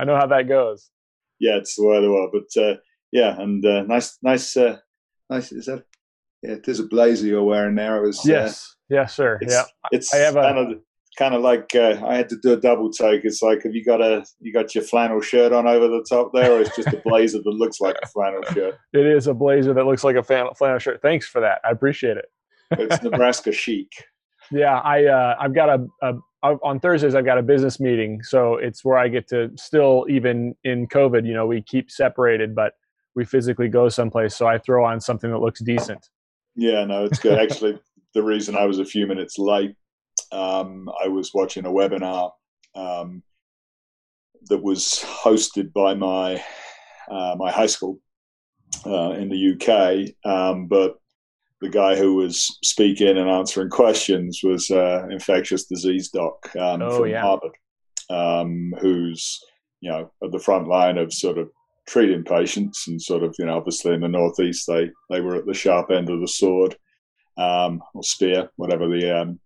I know how that goes. Yeah, it's the way the world. But uh, yeah, and uh, nice, nice, uh, nice. Is that? Yeah, it is a blazer you're wearing there. It was. Uh, yes. yes, sir. It's, yeah. It's I have kind a, of kind of like uh, I had to do a double take. It's like have you got a you got your flannel shirt on over the top there, or it's just a blazer that looks like a flannel shirt? It is a blazer that looks like a flannel shirt. Thanks for that. I appreciate it. It's Nebraska chic. Yeah, I uh, I've got a, a on Thursdays I've got a business meeting, so it's where I get to still even in COVID, you know, we keep separated, but we physically go someplace. So I throw on something that looks decent. Yeah, no, it's good. Actually, the reason I was a few minutes late, um, I was watching a webinar um, that was hosted by my uh, my high school uh, in the UK, um, but the guy who was speaking and answering questions was uh, infectious disease doc um, oh, from yeah. Harvard, um, who's you know at the front line of sort of treating patients and sort of you know obviously in the northeast they they were at the sharp end of the sword um, or spear, whatever the um,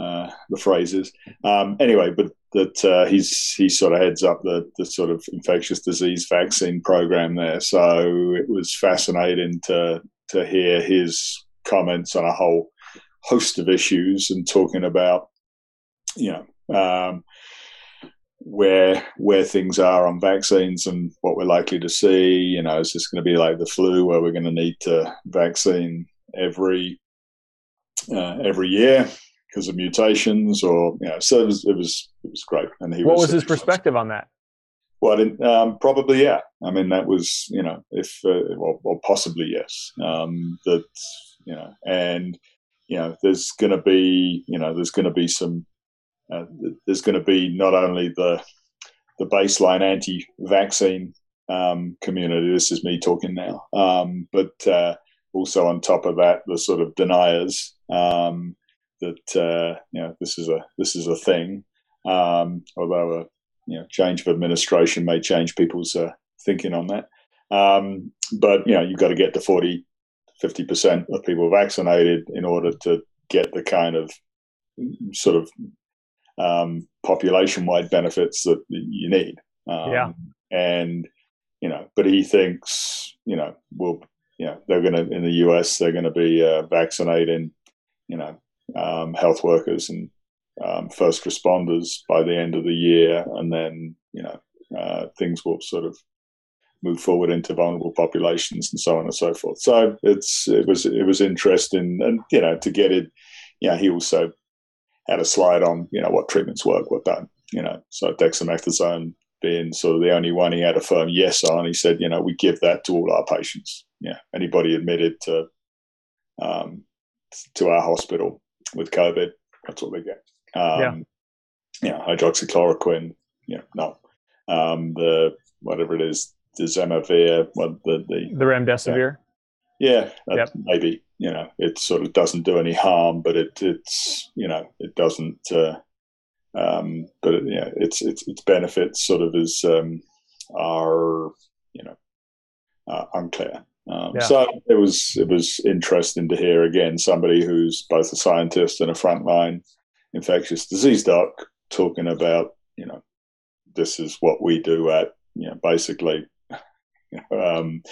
uh, the phrase is. Um, anyway, but that uh, he's he sort of heads up the the sort of infectious disease vaccine program there. So it was fascinating to to hear his comments on a whole host of issues and talking about, you know, um, where where things are on vaccines and what we're likely to see. You know, is this going to be like the flu, where we're going to need to vaccine every uh, every year because of mutations, or you know, so it was it was, it was great. And he what was, was his perspective on that? Well, um, probably yeah. I mean, that was you know, if uh, or, or, possibly yes. Um, that you know, and you know, there's going to be you know, there's going to be some. Uh, there's going to be not only the the baseline anti-vaccine um, community. This is me talking now, um, but uh, also on top of that, the sort of deniers um, that uh, you know this is a this is a thing. Um, although a you know, change of administration may change people's uh, thinking on that. Um, but you know, you've got to get to 40, 50 percent of people vaccinated in order to get the kind of sort of um, population-wide benefits that you need. Um, yeah. And you know, but he thinks you know we'll you know they're going to in the US they're going to be uh, vaccinating you know um, health workers and um, first responders by the end of the year, and then you know uh, things will sort of move forward into vulnerable populations and so on and so forth. So it's it was it was interesting, and you know to get it, yeah, he also had a slide on you know what treatments work, what don't, you know. So dexamethasone being sort of the only one he had a firm yes on. He said, you know, we give that to all our patients. Yeah, anybody admitted to um, to our hospital with COVID, that's what they get. Um, yeah. Yeah, hydroxychloroquine. Yeah, no. Um, the whatever it is, the Zemavir, what the the the remdesivir. Yeah, yeah yep. maybe you know it sort of doesn't do any harm, but it it's you know it doesn't. Uh, um, but it, yeah, its its its benefits sort of is um, are you know uh, unclear. Um, yeah. So it was it was interesting to hear again somebody who's both a scientist and a frontline infectious disease doc talking about you know this is what we do at you know basically um,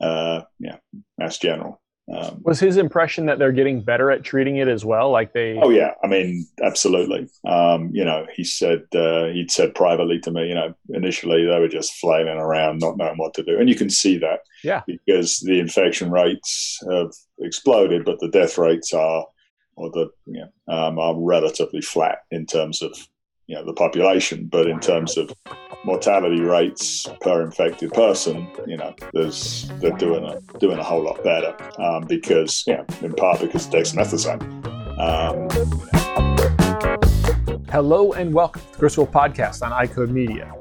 uh, yeah Mass General. Um, was his impression that they're getting better at treating it as well? Like they? Oh yeah, I mean, absolutely. Um, you know, he said uh, he'd said privately to me, you know, initially they were just flailing around, not knowing what to do, and you can see that, yeah, because the infection rates have exploded, but the death rates are, or the you know, um, are relatively flat in terms of you know the population, but in terms of mortality rates per infected person, you know, there's they're doing a doing a whole lot better um, because, in part because of dexamethasone. Um, Hello and welcome to the Chris Wolf Podcast on EyeCode Media.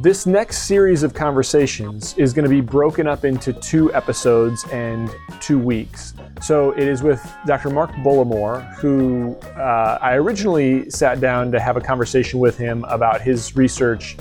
This next series of conversations is going to be broken up into two episodes and two weeks. So it is with Dr. Mark Bullimore, who uh, I originally sat down to have a conversation with him about his research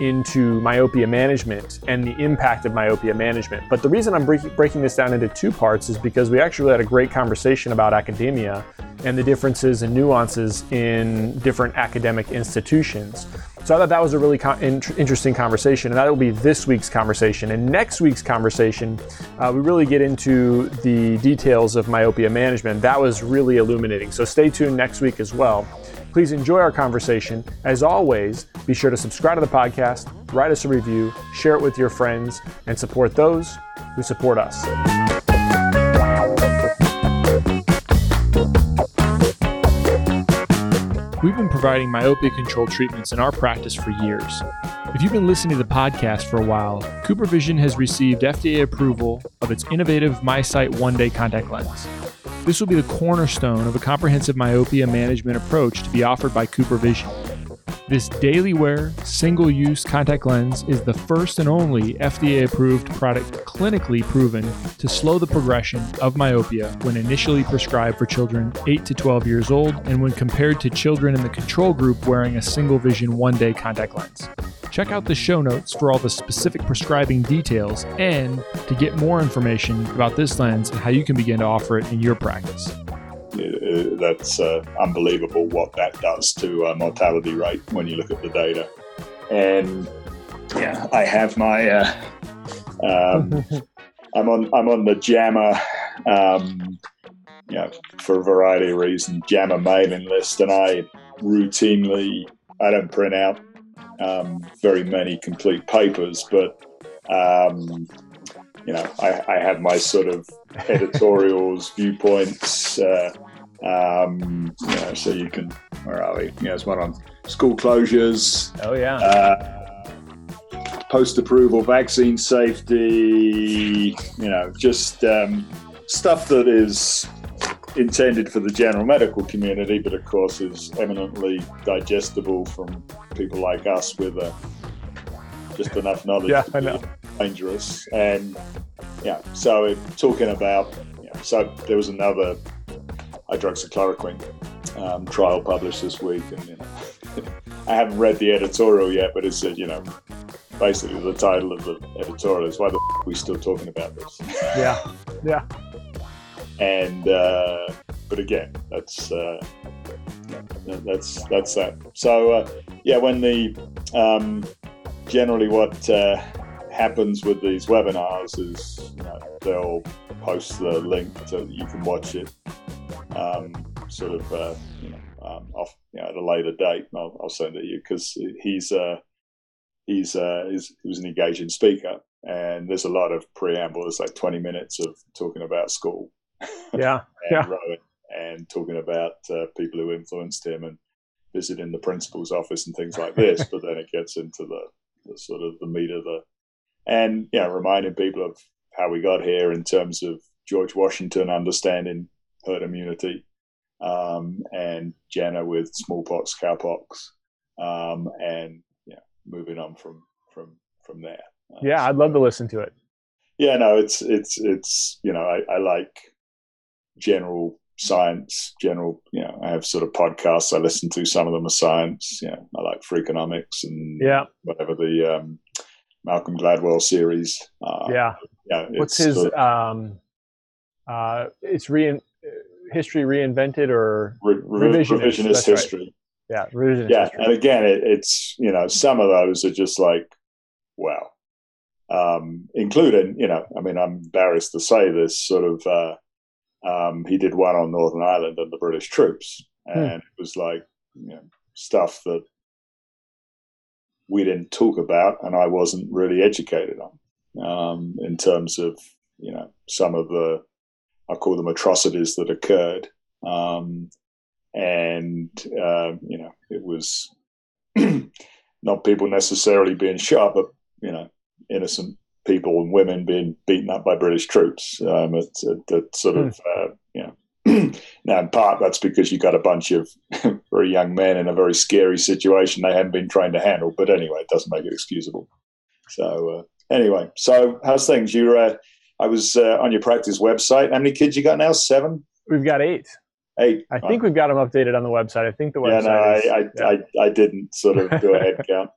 into myopia management and the impact of myopia management. But the reason I'm break- breaking this down into two parts is because we actually had a great conversation about academia and the differences and nuances in different academic institutions. So I thought that was a really con- in- interesting conversation, and that will be this week's conversation. And next week's conversation, uh, we really get into the details of myopia management. That was really illuminating. So stay tuned next week as well. Please enjoy our conversation. As always, be sure to subscribe to the podcast, write us a review, share it with your friends, and support those who support us. We've been providing myopia control treatments in our practice for years. If you've been listening to the podcast for a while, CooperVision has received FDA approval of its innovative MiSight one day contact lens. This will be the cornerstone of a comprehensive myopia management approach to be offered by CooperVision. This daily wear, single use contact lens is the first and only FDA approved product clinically proven to slow the progression of myopia when initially prescribed for children 8 to 12 years old and when compared to children in the control group wearing a single vision one day contact lens. Check out the show notes for all the specific prescribing details and to get more information about this lens and how you can begin to offer it in your practice that's uh, unbelievable what that does to uh, mortality rate when you look at the data. And yeah, I have my. Uh, um, I'm on. I'm on the JAMA. Um, you know, for a variety of reasons, JAMA mailing list, and I routinely I don't print out um, very many complete papers, but um, you know, I, I, have my sort of editorials, viewpoints, uh, um, you know, so you can, where are we? Yeah, there's one on school closures. Oh, yeah. Uh, Post approval vaccine safety, you know, just um, stuff that is intended for the general medical community, but of course is eminently digestible from people like us with a, just enough knowledge yeah, to be dangerous. And yeah, so talking about, you know, so there was another hydroxychloroquine um, trial published this week, and you know, I haven't read the editorial yet, but it's you know basically the title of the editorial is why the f- are we still talking about this? Yeah, yeah. and uh, but again, that's uh, that's that's that. So uh, yeah, when the um, generally what uh, happens with these webinars is you know, they'll post the link so that you can watch it um, sort of uh, you know um, off you know, at a later date. I'll, I'll send it to you because he's uh, he's, uh, he's he was an engaging speaker, and there's a lot of preamble. There's like 20 minutes of talking about school. Yeah, and yeah. Rowan, and talking about uh, people who influenced him and visiting the principal's office and things like this. but then it gets into the, the sort of the meat of the and you know reminding people of how we got here in terms of George Washington understanding herd immunity, um, and Jenner with smallpox, cowpox, um, and yeah, moving on from from from there. Uh, yeah, so, I'd love to listen to it. Yeah, no, it's it's it's you know I, I like general science, general, you know, I have sort of podcasts I listen to. Some of them are science. You know, I like Freakonomics and yeah, whatever the um, Malcolm Gladwell series. Uh, yeah, yeah. What's his? Sort of, um, uh, it's re history reinvented or re- revisionist, revisionist history. Right. Yeah, revisionist yeah, history. and again, it, it's you know some of those are just like wow, um, including you know I mean I'm embarrassed to say this sort of uh, um, he did one on Northern Ireland and the British troops, hmm. and hmm. it was like you know stuff that we didn't talk about, and I wasn't really educated on um, in terms of you know some of the I call them atrocities that occurred. Um, and, uh, you know, it was not people necessarily being shot, but, you know, innocent people and women being beaten up by British troops. Um, it, it, it sort of, hmm. uh, you know, now in part that's because you got a bunch of very young men in a very scary situation they haven't been trained to handle. But anyway, it doesn't make it excusable. So uh, anyway, so how's things? You uh, I was uh, on your practice website. How many kids you got now? Seven. We've got eight. Eight. I think we've got them updated on the website. I think the website. Yeah, no, is, I, I, yeah. I, I, didn't sort of do a head count.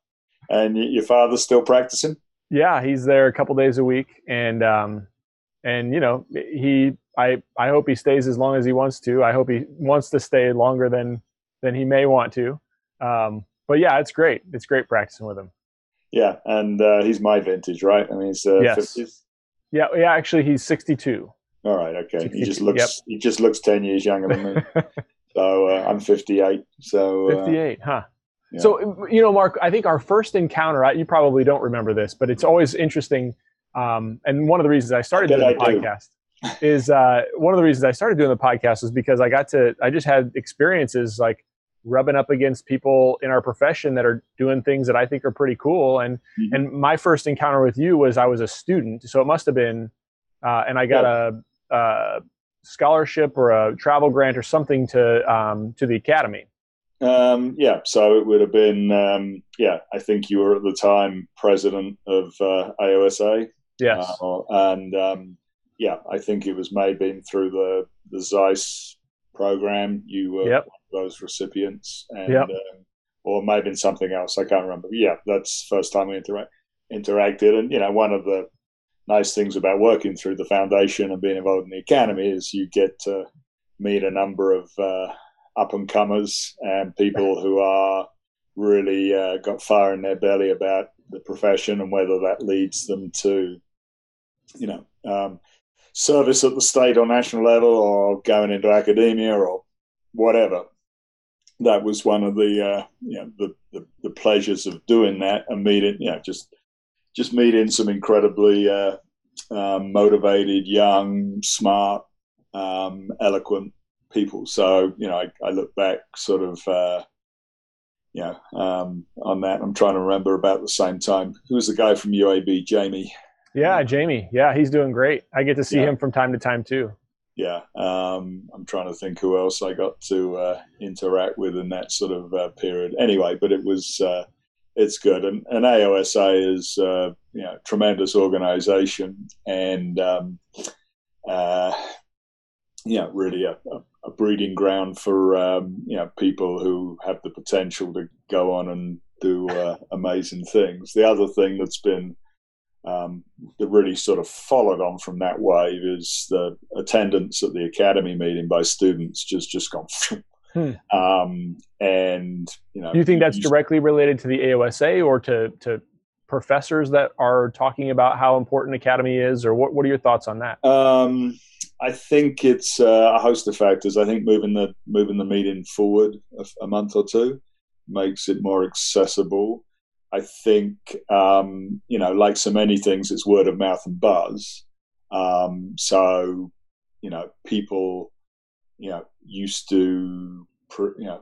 And your father's still practicing? Yeah, he's there a couple days a week, and um, and you know he. I I hope he stays as long as he wants to. I hope he wants to stay longer than than he may want to. Um, but yeah, it's great. It's great practicing with him. Yeah, and uh, he's my vintage, right? I mean, he's uh, Yes. 50s. Yeah, yeah. Actually, he's 62. All right, okay. He just looks yep. he just looks ten years younger than me. so uh, I'm 58. So uh, 58, huh? yeah. So, you know, Mark, I think our first encounter. You probably don't remember this, but it's always interesting. Um, and one of the reasons I started the podcast. do. Is uh, one of the reasons I started doing the podcast was because I got to, I just had experiences like rubbing up against people in our profession that are doing things that I think are pretty cool. And, Mhm. and my first encounter with you was I was a student. So it must have been, uh, and I got a, a scholarship or a travel grant or something to, um, to the academy. Um, yeah, so it would have been, um, yeah, I think you were at the time president of uh, AOSA. Yes. Uh, and um, yeah, I think it was maybe through the, the Zeiss program you were Yep. one of those recipients. And, Yep. um, or maybe something else. I can't remember. Yeah, that's the first time we interact, interacted. And, you know, one of the nice things about working through the foundation and being involved in the academy is you get to meet a number of uh, up and comers and people who are really uh, got fire in their belly about the profession and whether that leads them to, you know, um, service at the state or national level or going into academia or whatever. That was one of the, uh, you know, the, the, the pleasures of doing that and meeting, you know, just just meeting some incredibly uh, um, motivated, young, smart, um, eloquent people. So you know, I, I look back sort of, uh, you know, um, on that. I'm trying to remember about the same time. Who was the guy from UAB? Jamie. Yeah, Jamie. Yeah, he's doing great. I get to see Yeah. him from time to time too. Yeah, um, I'm trying to think who else I got to uh, interact with in that sort of uh, period. Anyway, but it was uh, it's good, and, and AOSA is uh, you know tremendous organisation, and um, uh, you know really a, a, a breeding ground for um, you know people who have the potential to go on and do uh, amazing things. The other thing that's been um, that really sort of followed on from that wave is the attendance at the academy meeting by students just just gone. Hmm. Um, and you know, Do you think that's directly related to the AOSA or to, to professors that are talking about how important Academy is, or what, what are your thoughts on that? Um, I think it's uh, a host of factors. I think moving the moving the meeting forward a, a month or two makes it more accessible. I think um, you know, like so many things, it's word of mouth and buzz. Um, so you know, people you know used to you know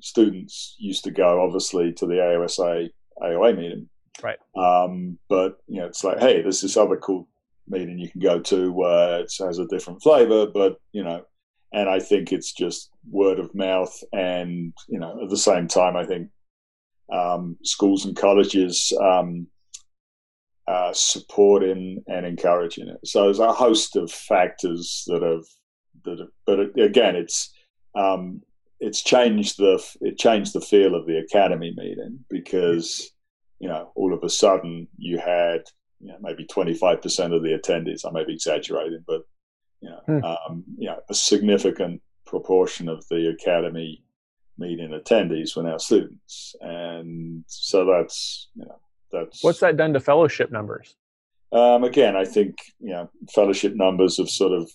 students used to go obviously to the AOSA AOA meeting, Right. Um, but you know, it's like, hey, there's this other cool meeting you can go to where it has a different flavor, but you know, and I think it's just word of mouth, and you know, at the same time, I think um, schools and colleges um, uh, supporting and encouraging it. So there's a host of factors that have that, have, but it, again, it's um, it's changed the it changed the feel of the academy meeting because you know all of a sudden you had you know, maybe 25% of the attendees. I may be exaggerating, but you know, Hmm. um, you know, a significant proportion of the academy meeting attendees were now students, and so that's you know that's What's that done to fellowship numbers? um, again, I think you know fellowship numbers have sort of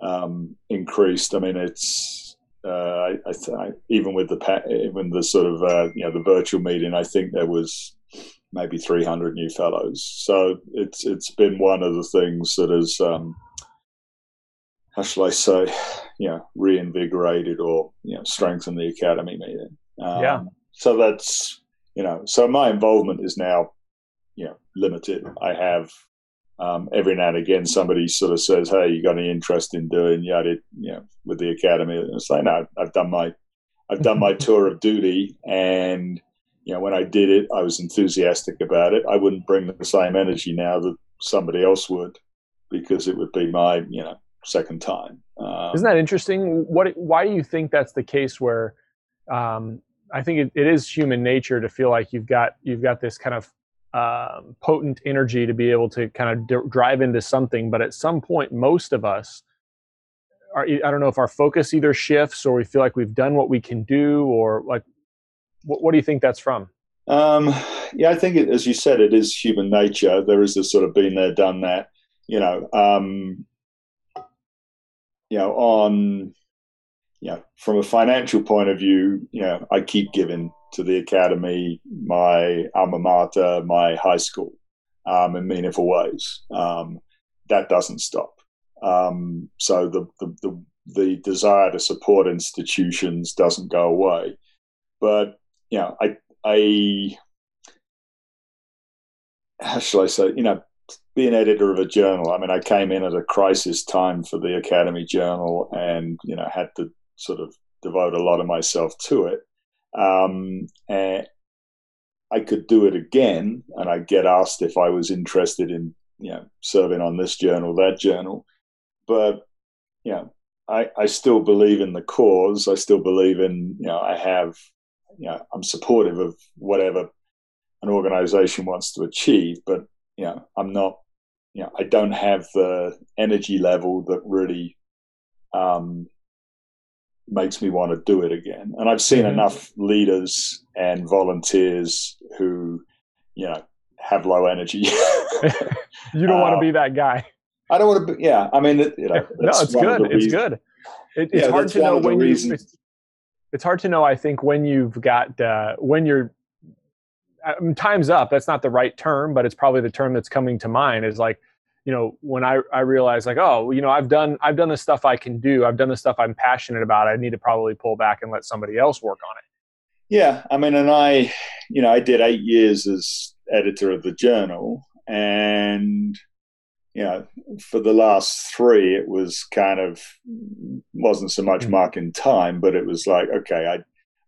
um, increased. I mean, it's uh, I, I, th- I, even with the pa- even the sort of uh, you know the virtual meeting, I think there was maybe 300 new fellows. So it's it's been one of the things that has um, how shall I say, you know, reinvigorated or you know strengthened the academy meeting. Um, Yeah. So that's you know, so my involvement is now you know limited. I have um, every now and again somebody sort of says, "Hey, you got any interest in doing yada you know with the academy?" And it's like, "No, I've done my I've done my tour of duty, and you know when I did it, I was enthusiastic about it. I wouldn't bring the same energy now that somebody else would, because it would be my you know second time." Um, Isn't that interesting? What? Why do you think that's the case? Where um, I think it, it is human nature to feel like you've got you've got this kind of um, potent energy to be able to kind of d- drive into something, but at some point, most of us are. I don't know if our focus either shifts or we feel like we've done what we can do, or like what, what do you think that's from? Um, yeah, I think, it, as you said, it is human nature. There is this sort of been there, done that. You know, um, you know, on you know, from a financial point of view, you know, I keep giving to the academy, my alma mater, my high school, um, in meaningful ways. Um, that doesn't stop. Um, so the, the, the the desire to support institutions doesn't go away. But you know, I I how shall I say, you know, being editor of a journal, I mean, I came in at a crisis time for the Academy Journal, and you know, had to sort of devote a lot of myself to it. Um, and I could do it again, and I get asked if I was interested in, you know, serving on this journal, that journal. But you know, I, I still believe in the cause. I still believe in, you know, I have, you know, I'm supportive of whatever an organization wants to achieve, but, you know, I'm not, you know, I don't have the energy level that really um, makes me want to do it again. And I've seen mm-hmm. enough leaders and volunteers who, you know, have low energy. you don't want to be that guy. I don't want to. Be, yeah, I mean, you know, no, it's good. It's good. It, it's yeah, hard to know when you. It's, it's, hard to know. I think when you've got uh, when you're um, time's up. That's not the right term, but it's probably the term that's coming to mind. Is like, you know, when I I realize like, oh, you know, I've done I've done the stuff I can do. I've done the stuff I'm passionate about. I need to probably pull back and let somebody else work on it. Yeah, I mean, and I, you know, I did eight years as editor of the journal, and you know, for the last three, it was kind of wasn't so much hmm. marking time, but it was like, okay,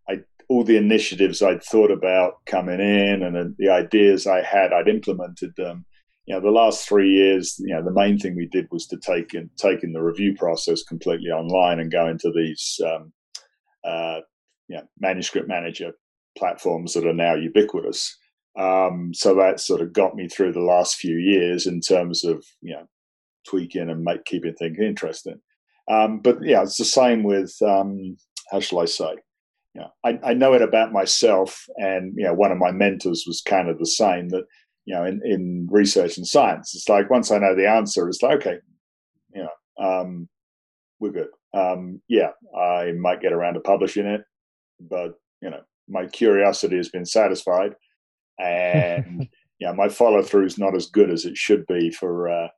I, I, all the initiatives I'd thought about coming in and the ideas I had, I'd implemented them. You know, the last three years, you know, the main thing we did was to take in, taking the review process completely online and go into these, um, uh, you know, manuscript manager platforms that are now ubiquitous. Um, so that sort of got me through the last few years in terms of you know tweaking and make keeping things interesting. Um, but yeah, it's the same with um, how shall I say? You know, I, I, know it about myself, and you know, one of my mentors was kind of the same. That you know, in, in research and science, it's like once I know the answer, it's like okay, you know, um, we're good. Um, yeah, I might get around to publishing it, but you know, my curiosity has been satisfied and yeah, my follow through is not as good as it should be for uh,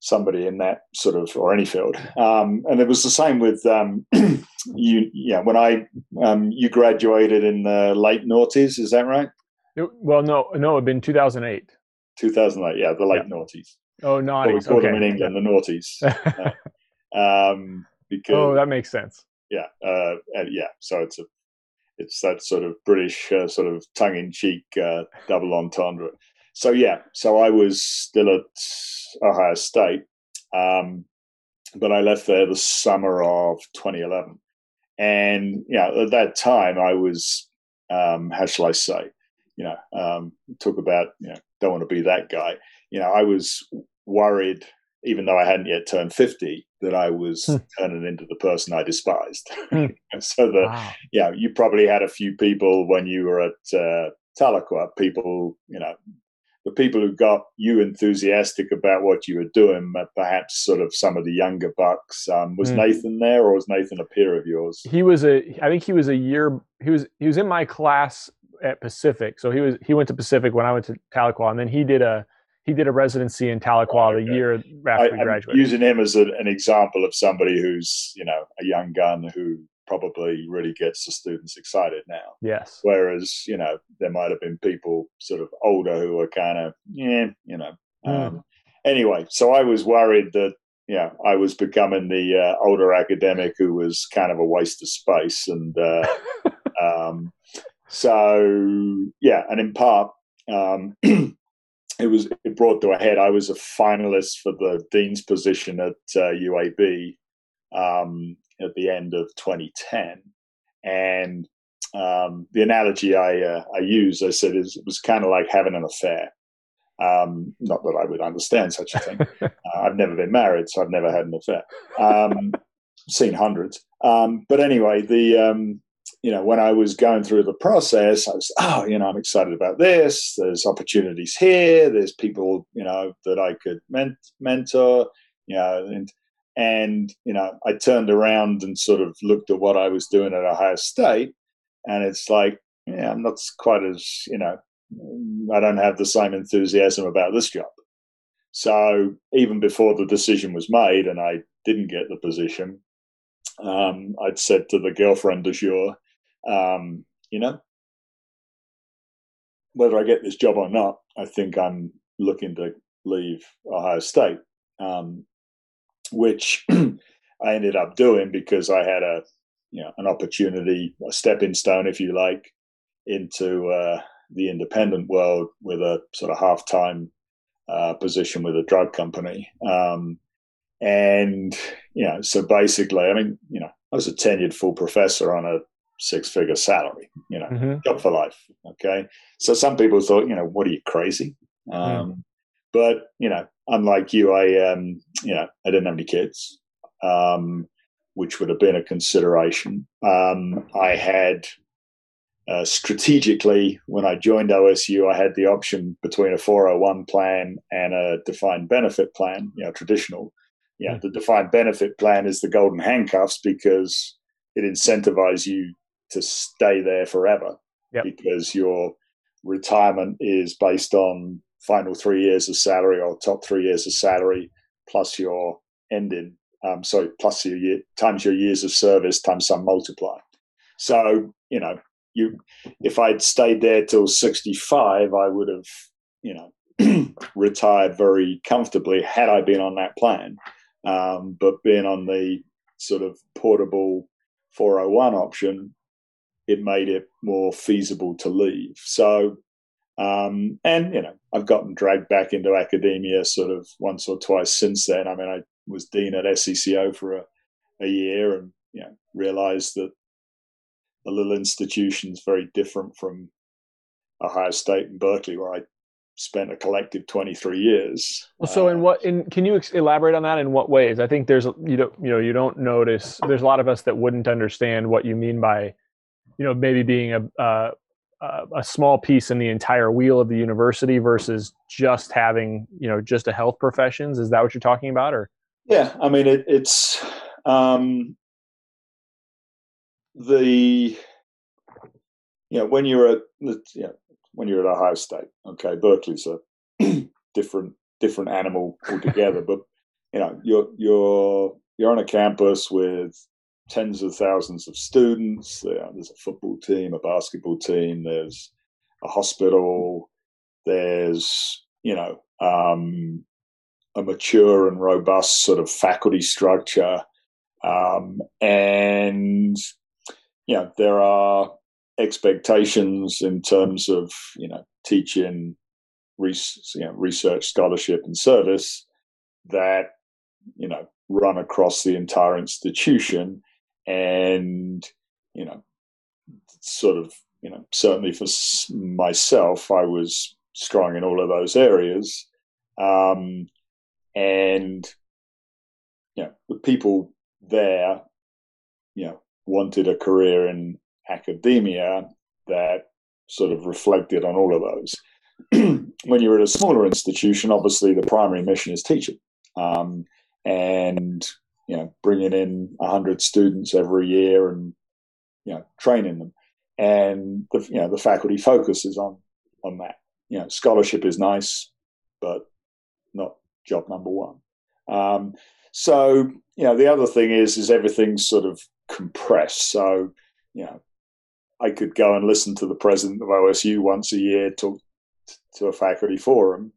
somebody in that sort of or any field. Um, and it was the same with um, you. Yeah, when I um, you graduated in the late noughties, is that right? Well, no, no, it'd been two thousand eight. Two thousand eight, yeah, the late yeah. noughties. Oh, naughties. we call okay. them in England the noughties. uh, um, because, oh, that makes sense. Yeah, uh, yeah. So it's a it's that sort of British uh, sort of tongue-in-cheek uh, double entendre. So yeah, so I was still at Ohio State, um, but I left there the summer of 2011, and you know at that time I was um, how shall I say, you know, um, talk about you know don't want to be that guy. You know, I was worried even though I hadn't yet turned 50, that I was hmm. turning into the person I despised. Hmm. so that, wow. yeah, you probably had a few people when you were at uh, Tahlequah, people, you know, the people who got you enthusiastic about what you were doing, perhaps sort of some of the younger bucks. Um, was mm. Nathan there, or was Nathan a peer of yours? He was a. I think he was a year. He was he was in my class at Pacific. So he was he went to Pacific when I went to Tahlequah, and then he did a he did a residency in Tahlequah okay. the year after I, we graduated. I'm using him as a, an example of somebody who's you know a young gun who probably really gets the students excited now. Yes. Whereas you know there might have been people sort of older who were kind of yeah you know. Mm. Um, anyway, so I was worried that yeah I was becoming the uh, older academic who was kind of a waste of space and. Uh, um, so yeah, and in part, um, it was it brought to a head. I was a finalist for the dean's position at uh, UAB um, at the end of 2010, and um, the analogy I uh, I use, I said, is it was kind of like having an affair. Um, not that I would understand such a thing. uh, I've never been married, so I've never had an affair. Um, seen hundreds, um, but anyway, the um, you know, when I was going through the process, I was, oh, you know, I'm excited about this. There's opportunities here. There's people, you know, that I could ment- mentor, you know, and, and, you know, I turned around and sort of looked at what I was doing at Ohio State. And it's like, yeah, I'm not quite as, you know, mm, I don't have the same enthusiasm about this job. So even before the decision was made and I didn't get the position, um, I'd said to the girlfriend du jour, um, you know, whether I get this job or not, I think I'm looking to leave Ohio State, um, which I ended up doing because I had a, you know, an opportunity, a stepping stone, if you like, into uh, the independent world with a sort of half-time uh, position with a drug company. Um, and, you know, so basically, I mean, you know, I was a tenured full professor on a six figure salary, you know, mm-hmm. job for life. Okay. So some people thought, you know, what are you crazy? Um, mm. But, you know, unlike you, I, um, you know, I didn't have any kids, um, which would have been a consideration. Um, I had uh, strategically, when I joined OSU, I had the option between a 401 plan and a defined benefit plan, you know, traditional yeah, the defined benefit plan is the golden handcuffs because it incentivizes you to stay there forever yep. because your retirement is based on final three years of salary or top three years of salary plus your ending. Um, so plus your year times your years of service times some multiplier So you know, you if I'd stayed there till sixty five, I would have you know retired very comfortably had I been on that plan. Um, but being on the sort of portable 401 option, it made it more feasible to leave. So, um, and you know, I've gotten dragged back into academia sort of once or twice since then. I mean, I was dean at SCCO for a, a year, and you know, realized that a little institution is very different from Ohio State and Berkeley, where I spent a collective 23 years. Well, so in uh, what in can you ex- elaborate on that in what ways? I think there's you don't you know you don't notice there's a lot of us that wouldn't understand what you mean by you know maybe being a uh, a small piece in the entire wheel of the university versus just having you know just a health professions is that what you're talking about or yeah i mean it, it's um the you know when you're at you know, when you're at Ohio State. Okay, Berkeley's a different different animal altogether, but you know you're you're you're on a campus with tens of thousands of students. There's a football team, a basketball team. There's a hospital. There's you know um, a mature and robust sort of faculty structure, um, and you know there are expectations in terms of you know teaching, research, you know, research, scholarship, and service that you know run across the entire institution, and you know sort of you know certainly for myself, I was strong in all of those areas, um, and you know the people there, you know, wanted a career in academia that sort of reflected on all of those. when you're at a smaller institution, obviously the primary mission is teaching, um, and you know bringing in hundred students every year and you know training them, and the you know the faculty focuses on on that. You know, scholarship is nice, but not job number one. Um, so you know the other thing is is everything's sort of compressed. So you know I could go and listen to the president of OSU once a year talk to a faculty forum.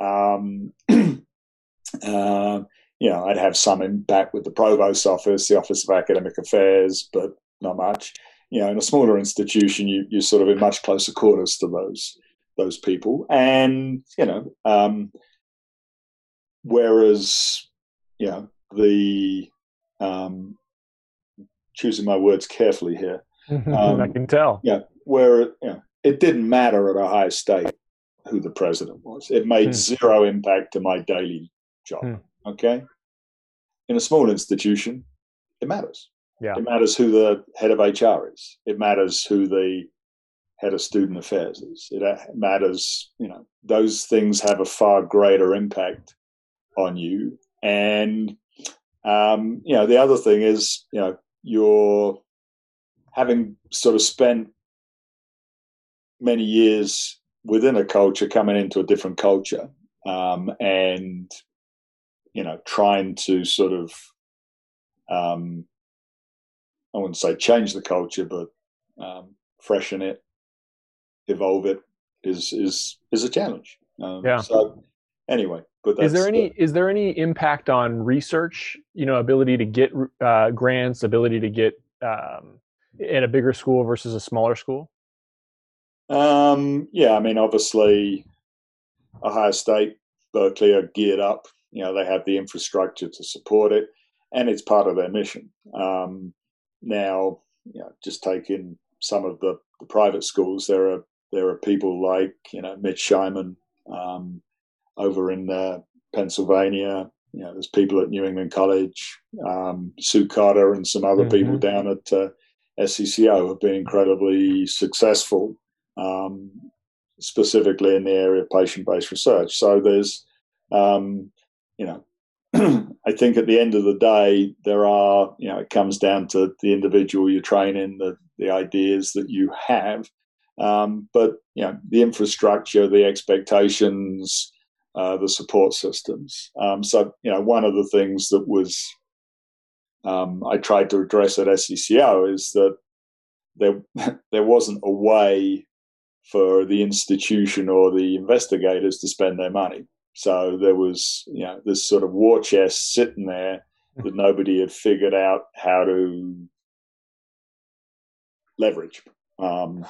Um, uh, you know, I'd have some impact with the provost's office, the Office of Academic Affairs, but not much. You know, in a smaller institution, you, you're sort of in much closer quarters to those those people, and you know, um, whereas you know the um, choosing my words carefully here. Um, I can tell. Yeah, where you know, it didn't matter at Ohio State who the president was. It made hmm. zero impact to my daily job. Hmm. Okay, in a small institution, it matters. Yeah. It matters who the head of HR is. It matters who the head of student affairs is. It matters, you know, those things have a far greater impact on you. And, um, you know, the other thing is, you know, you're having sort of spent many years within a culture coming into a different culture um, and, you know, trying to sort of, um, I wouldn't say change the culture, but um, freshen it, evolve it is is is a challenge. Um, yeah. So anyway, but is there any the, is there any impact on research? You know, ability to get uh, grants, ability to get um, at a bigger school versus a smaller school. Um, yeah, I mean, obviously, Ohio State, Berkeley are geared up. You know, they have the infrastructure to support it, and it's part of their mission. Um, now, you know, just taking some of the, the, private schools, there are there are people like you know Mitch Scheiman um, over in uh, Pennsylvania. You know, there's people at New England College, um, Sue Cotter, and some other mm-hmm. people down at uh, SCCO have been incredibly successful, um, specifically in the area of patient-based research. So there's, um, you know, I think at the end of the day, there are, you know, it comes down to the individual you're training, the, the ideas that you have. Um, but, you know, the infrastructure, the expectations, uh, the support systems. Um, so, you know, one of the things that was um, I tried to address at SCCO is that there, there wasn't a way for the institution or the investigators to spend their money. So there was, you know, this sort of war chest sitting there that nobody had figured out how to leverage. Um,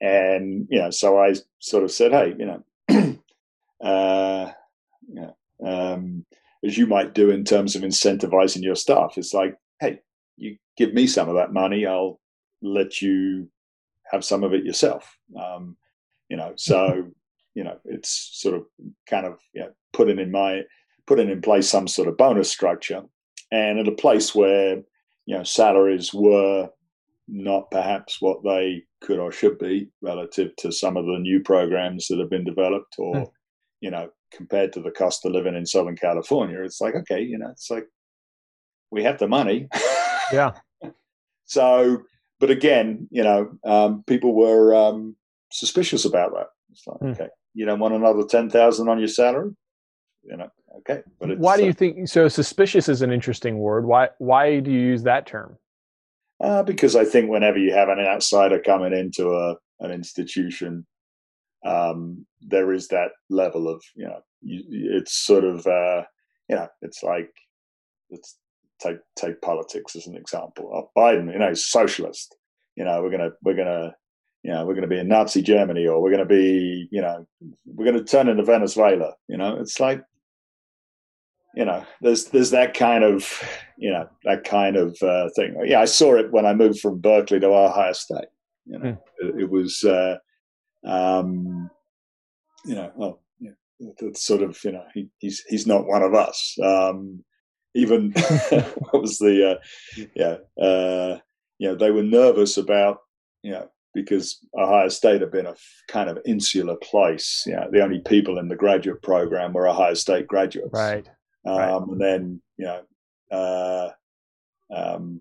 and you know, so I sort of said, hey, you know, uh, you know um, as you might do in terms of incentivizing your staff, it's like, hey, you give me some of that money, I'll let you have some of it yourself. Um, you know, so you know, it's sort of kind of you know, putting in my putting in place some sort of bonus structure, and at a place where you know salaries were not perhaps what they could or should be relative to some of the new programs that have been developed, or mm. you know, compared to the cost of living in Southern California, it's like okay, you know, it's like we have the money, yeah. so, but again, you know, um, people were um, suspicious about that. It's like, mm. okay, you don't want another 10,000 on your salary? You know, okay. But why do you uh, think so? Suspicious is an interesting word. Why, why do you use that term? Uh, because I think whenever you have an outsider coming into a, an institution, um, there is that level of, you know, you, it's sort of, uh, you know, it's like, let's take, take politics as an example. Oh, Biden, you know, socialist, you know, we're to, we're to, you know, we're to be in Nazi Germany or we're to be, you know, we're to turn into Venezuela. You know, it's like, you know, there's there's that kind of, you know, that kind of uh, thing. Yeah, I saw it when I moved from Berkeley to Ohio State. You know, mm. it, it, was, uh, um, you know, well, yeah, it's sort of, you know, he, he's he's not one of us. Um, even what was the, uh, yeah, uh, you know, they were nervous about, you know, because Ohio State had been a kind of insular place. You know, the only people in the graduate program were Ohio State graduates. Right. Um, right. And then, you know, uh, um,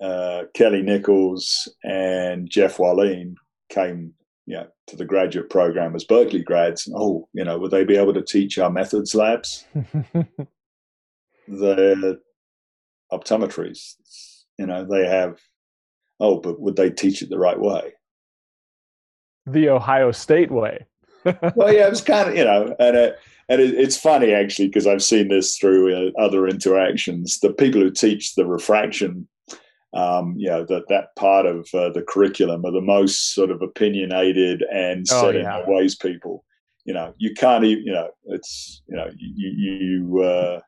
uh, Kelly Nichols and Jeff Walline came, you know, to the graduate program as Berkeley grads. Oh, you know, would they be able to teach our methods labs? the optometries, you know, they have oh, but would they teach it the right way? The Ohio State way. well, yeah, it was kind of, you know, and it, and it, it's funny actually because I've seen this through uh, other interactions. The people who teach the refraction, um, you know, that that part of uh, the curriculum are the most sort of opinionated and oh, set yeah. in their ways people. You know, you can't even, you know, it's, you know, you, you, uh,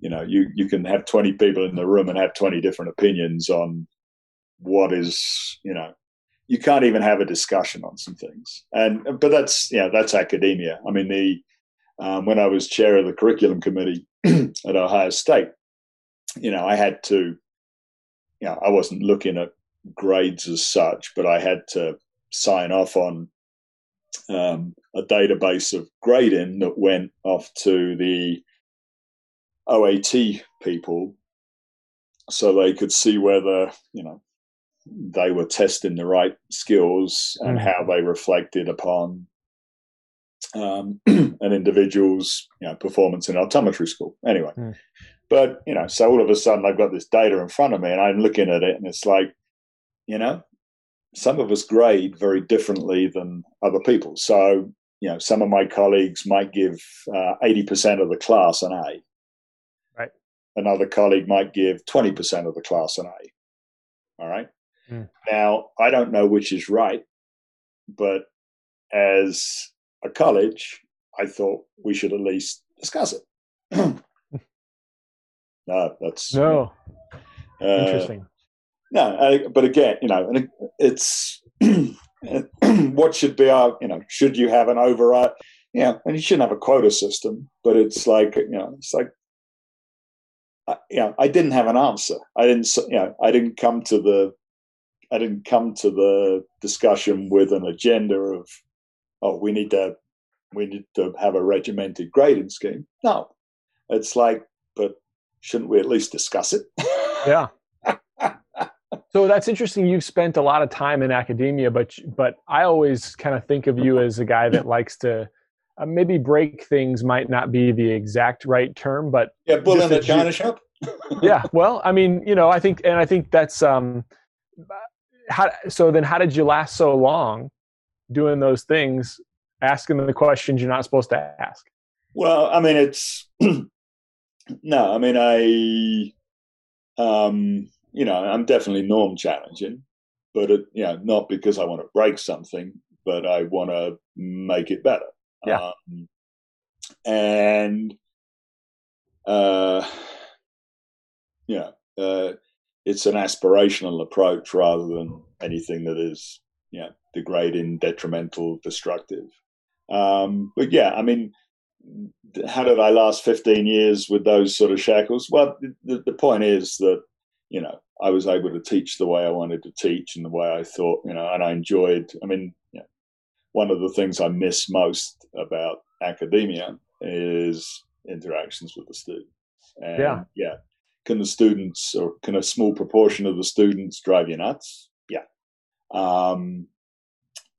you know, you, you can have 20 people in the room and have 20 different opinions on what is you know you can't even have a discussion on some things and but that's you know that's academia i mean the um, when i was chair of the curriculum committee at ohio state you know i had to you know, I wasn't looking at grades as such, but I had to sign off on um, a database of grading that went off to the OAT people so they could see whether, you know, they were testing the right skills and mm. how they reflected upon um, an individual's you know, performance in optometry school. Anyway, mm. But you know, so all of a sudden I've got this data in front of me and I'm looking at it and it's like, you know, some of us grade very differently than other people. So, you know, some of my colleagues might give uh, 80% of the class an A. Right. Another colleague might give 20% of the class an A. All right. Mm. Now, I don't know which is right, but as a college, I thought we should at least discuss it. no, that's no. Uh, Interesting. No, uh, but again, you know, it's what should be our, you know, should you have an override? Yeah, and you shouldn't have a quota system, but it's like, you know, it's like, uh, you know, I didn't have an answer. I didn't, you know, I didn't come to the, I didn't come to the discussion with an agenda of, oh, we need to, we need to have a regimented grading scheme. No, it's like, shouldn't we at least discuss it? Yeah. So that's interesting. You've spent a lot of time in academia, but but I always kind of think of you as a guy that likes to uh, maybe break things. Might not be the exact right term, but yeah, bull in the china you, shop. yeah, well, I mean, you know, I think, and I think that's um, how. So then, how did you last so long doing those things, asking the questions you're not supposed to ask? Well, I mean, it's no, I mean, I um you know, I'm definitely norm challenging, but it, you know, not because I want to break something, but I want to make it better. Yeah. Um, and, uh, yeah, uh, it's an aspirational approach rather than anything that is, you know, degrading, detrimental, destructive. Um, but yeah, I mean, how did I last 15 years with those sort of shackles? Well, the, the point is that you know, I was able to teach the way I wanted to teach and the way I thought, you know, and I enjoyed. I mean, you know, one of the things I miss most about academia is interactions with the students. And yeah. Yeah. Can the students or can a small proportion of the students drive you nuts? Yeah. Um,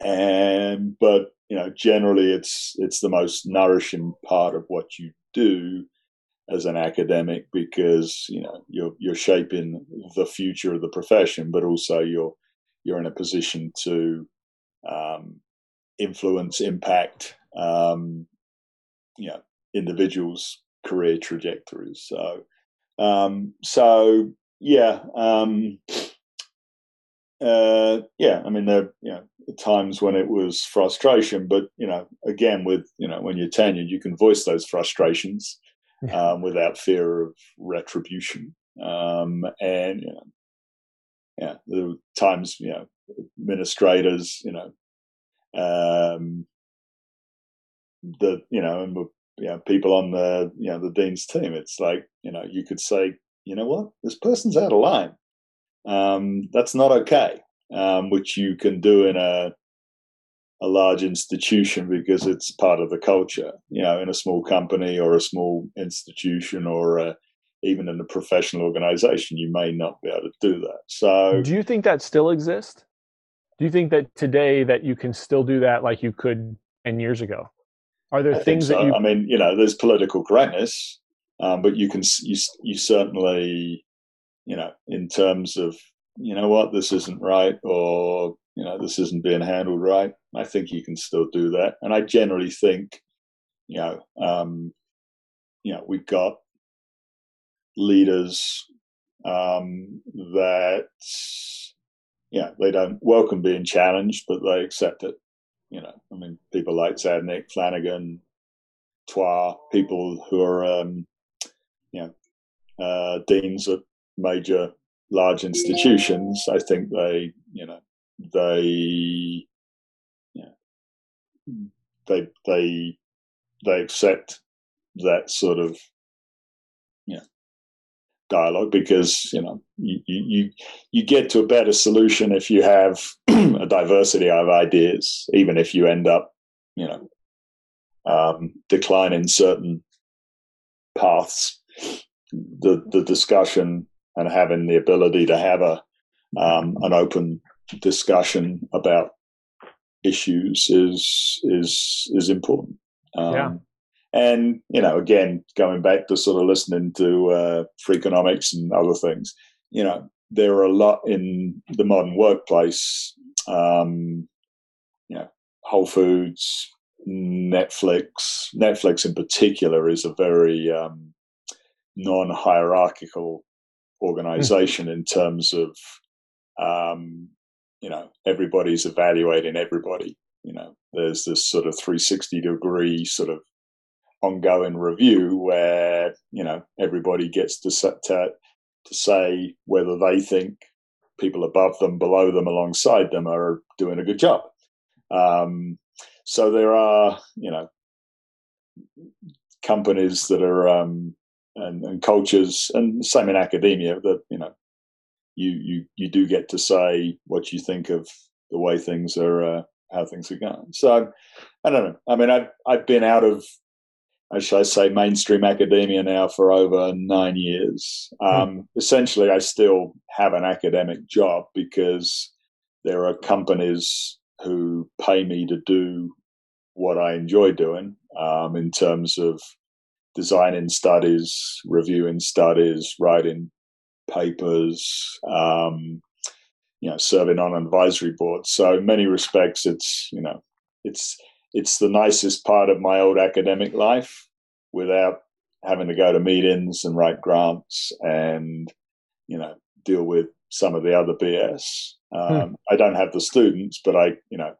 and, but, you know, generally it's, it's the most nourishing part of what you do as an academic because you know you're you're shaping the future of the profession, but also you're you're in a position to um, influence, impact, um, you know, individuals' career trajectories. So, um, so yeah, um, uh, yeah. I mean, there you know times when it was frustration, but you know, again, with you know, when you're tenured, you can voice those frustrations um, without fear of retribution. Um, and you know, yeah, there were times you know administrators, you know, um, the you know, and you know, people on the you know the dean's team. It's like you know, you could say, you know what, this person's out of line. Um, that's not okay. Um, which you can do in a a large institution because it's part of the culture. You know, in a small company or a small institution or a, even in a professional organization, you may not be able to do that. So, do you think that still exists? Do you think that today that you can still do that like you could 10 years ago? Are there I things so. that you? I mean, you know, there's political correctness, um, but you can you you certainly, you know, in terms of you know what this isn't right or you know this isn't being handled right i think you can still do that. And i generally think you know um you know we've got leaders um that yeah they don't welcome being challenged but they accept it. You know i mean people like zadnik flanagan Twa, people who are um you know uh deans at major large institutions i think they you know they yeah, they they they accept that sort of yeah dialogue because you know you, you you get to a better solution if you have a diversity of ideas, even if you end up you know um, declining certain paths. The the discussion and having the ability to have a um, an open discussion about issues is is is important. Um, yeah. And you know, again, going back to sort of listening to uh, Freakonomics and other things, you know, there are a lot in the modern workplace. Um, you know, Whole Foods, Netflix. Netflix, in particular, is a very um, non-hierarchical organization in terms of um, you know everybody's evaluating everybody. You know there's this sort of 360 degree sort of ongoing review where you know everybody gets to to, to say whether they think people above them below them alongside them are doing a good job. Um, so there are you know companies that are um, and, and cultures and same in academia that you know you you you do get to say what you think of the way things are uh, how things are going. So I don't know. I mean, I've I've been out of I should I say mainstream academia now for over nine years. Hmm. Um, Essentially, I still have an academic job because there are companies who pay me to do what I enjoy doing um, in terms of designing studies, reviewing studies, writing papers, um, you know, serving on advisory boards. So in many respects, it's you know, it's it's the nicest part of my old academic life without having to go to meetings and write grants and you know deal with some of the other BS. Um, hmm. I don't have the students, but I you know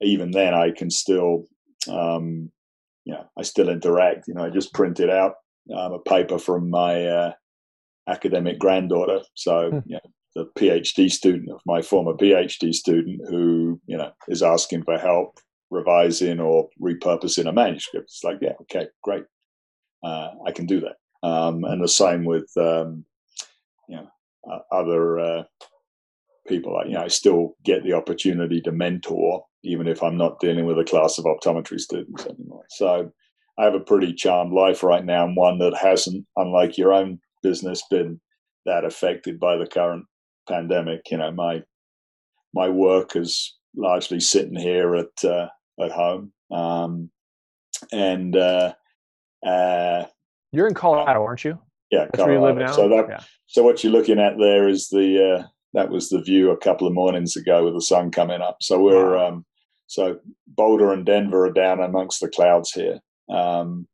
even then I can still um, you know I still interact. You know I just printed out um, a paper from my uh, academic granddaughter. So, hmm. you know, the PhD student of my former PhD student who, you know, is asking for help revising or repurposing a manuscript. It's like, yeah, okay, great. Uh, I can do that. Um, and the same with, um, you know, uh, other uh, people. I, you know, I still get the opportunity to mentor, even if I'm not dealing with a class of optometry students anymore. So I have a pretty charmed life right now, and one that hasn't, unlike your own business been that affected by the current pandemic. You know, my my work is largely sitting here at uh, at home, um, and uh, uh, you're in Colorado, aren't you? Yeah, That's Colorado. Where you live now? So that yeah. so what you're looking at there is the uh, that was the view a couple of mornings ago with the sun coming up. So we're wow. um, so Boulder and Denver are down amongst the clouds here. Um,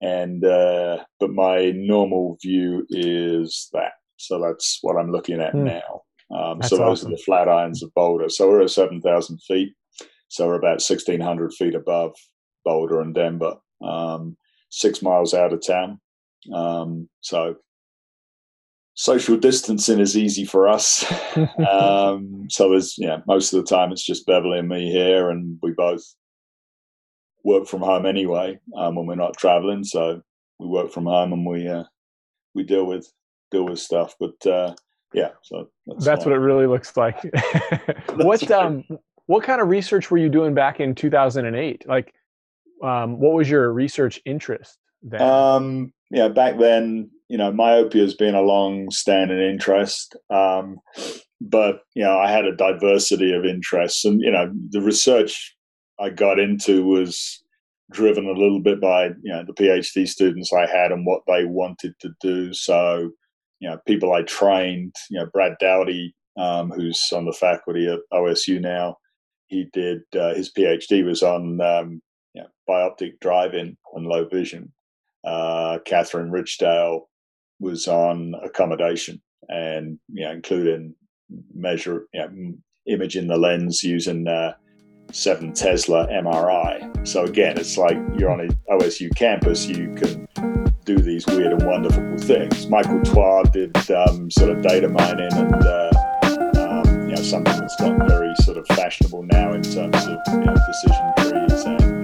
and uh, but my normal view is that. So that's what I'm looking at mm. now. Um, so those awesome. are the Flatirons of Boulder. So we're at 7,000 feet. So we're about 1,600 feet above Boulder and Denver, um, six miles out of town. Um, so social distancing is easy for us. um, so there's, yeah, most of the time it's just Beverly and me here, and we both work from home anyway um, when we're not traveling. So we work from home and we uh, we deal with deal with stuff. But uh, yeah, so that's, that's what it really looks like. what um what kind of research were you doing back in 2008? Like, um, what was your research interest then? Um, yeah, back then, you know, myopia has been a long-standing interest. Um, but you know, I had a diversity of interests, and you know, the research I got into was driven a little bit by you know the PhD students I had and what they wanted to do. So you know people I trained, you know Brad Dougherty, um, who's on the faculty at OSU now, he did uh, his PhD was on um, you know, bioptic driving and low vision. Uh, Kathryn Richdale was on accommodation and you know including measure you know, imaging the lens using uh, 7 Tesla MRI. So again, it's like you're on an OSU campus, you can do these weird and wonderful things. Michael Twa did um, sort of data mining and uh, um, you know something that's gotten very sort of fashionable now in terms of you know, decision trees and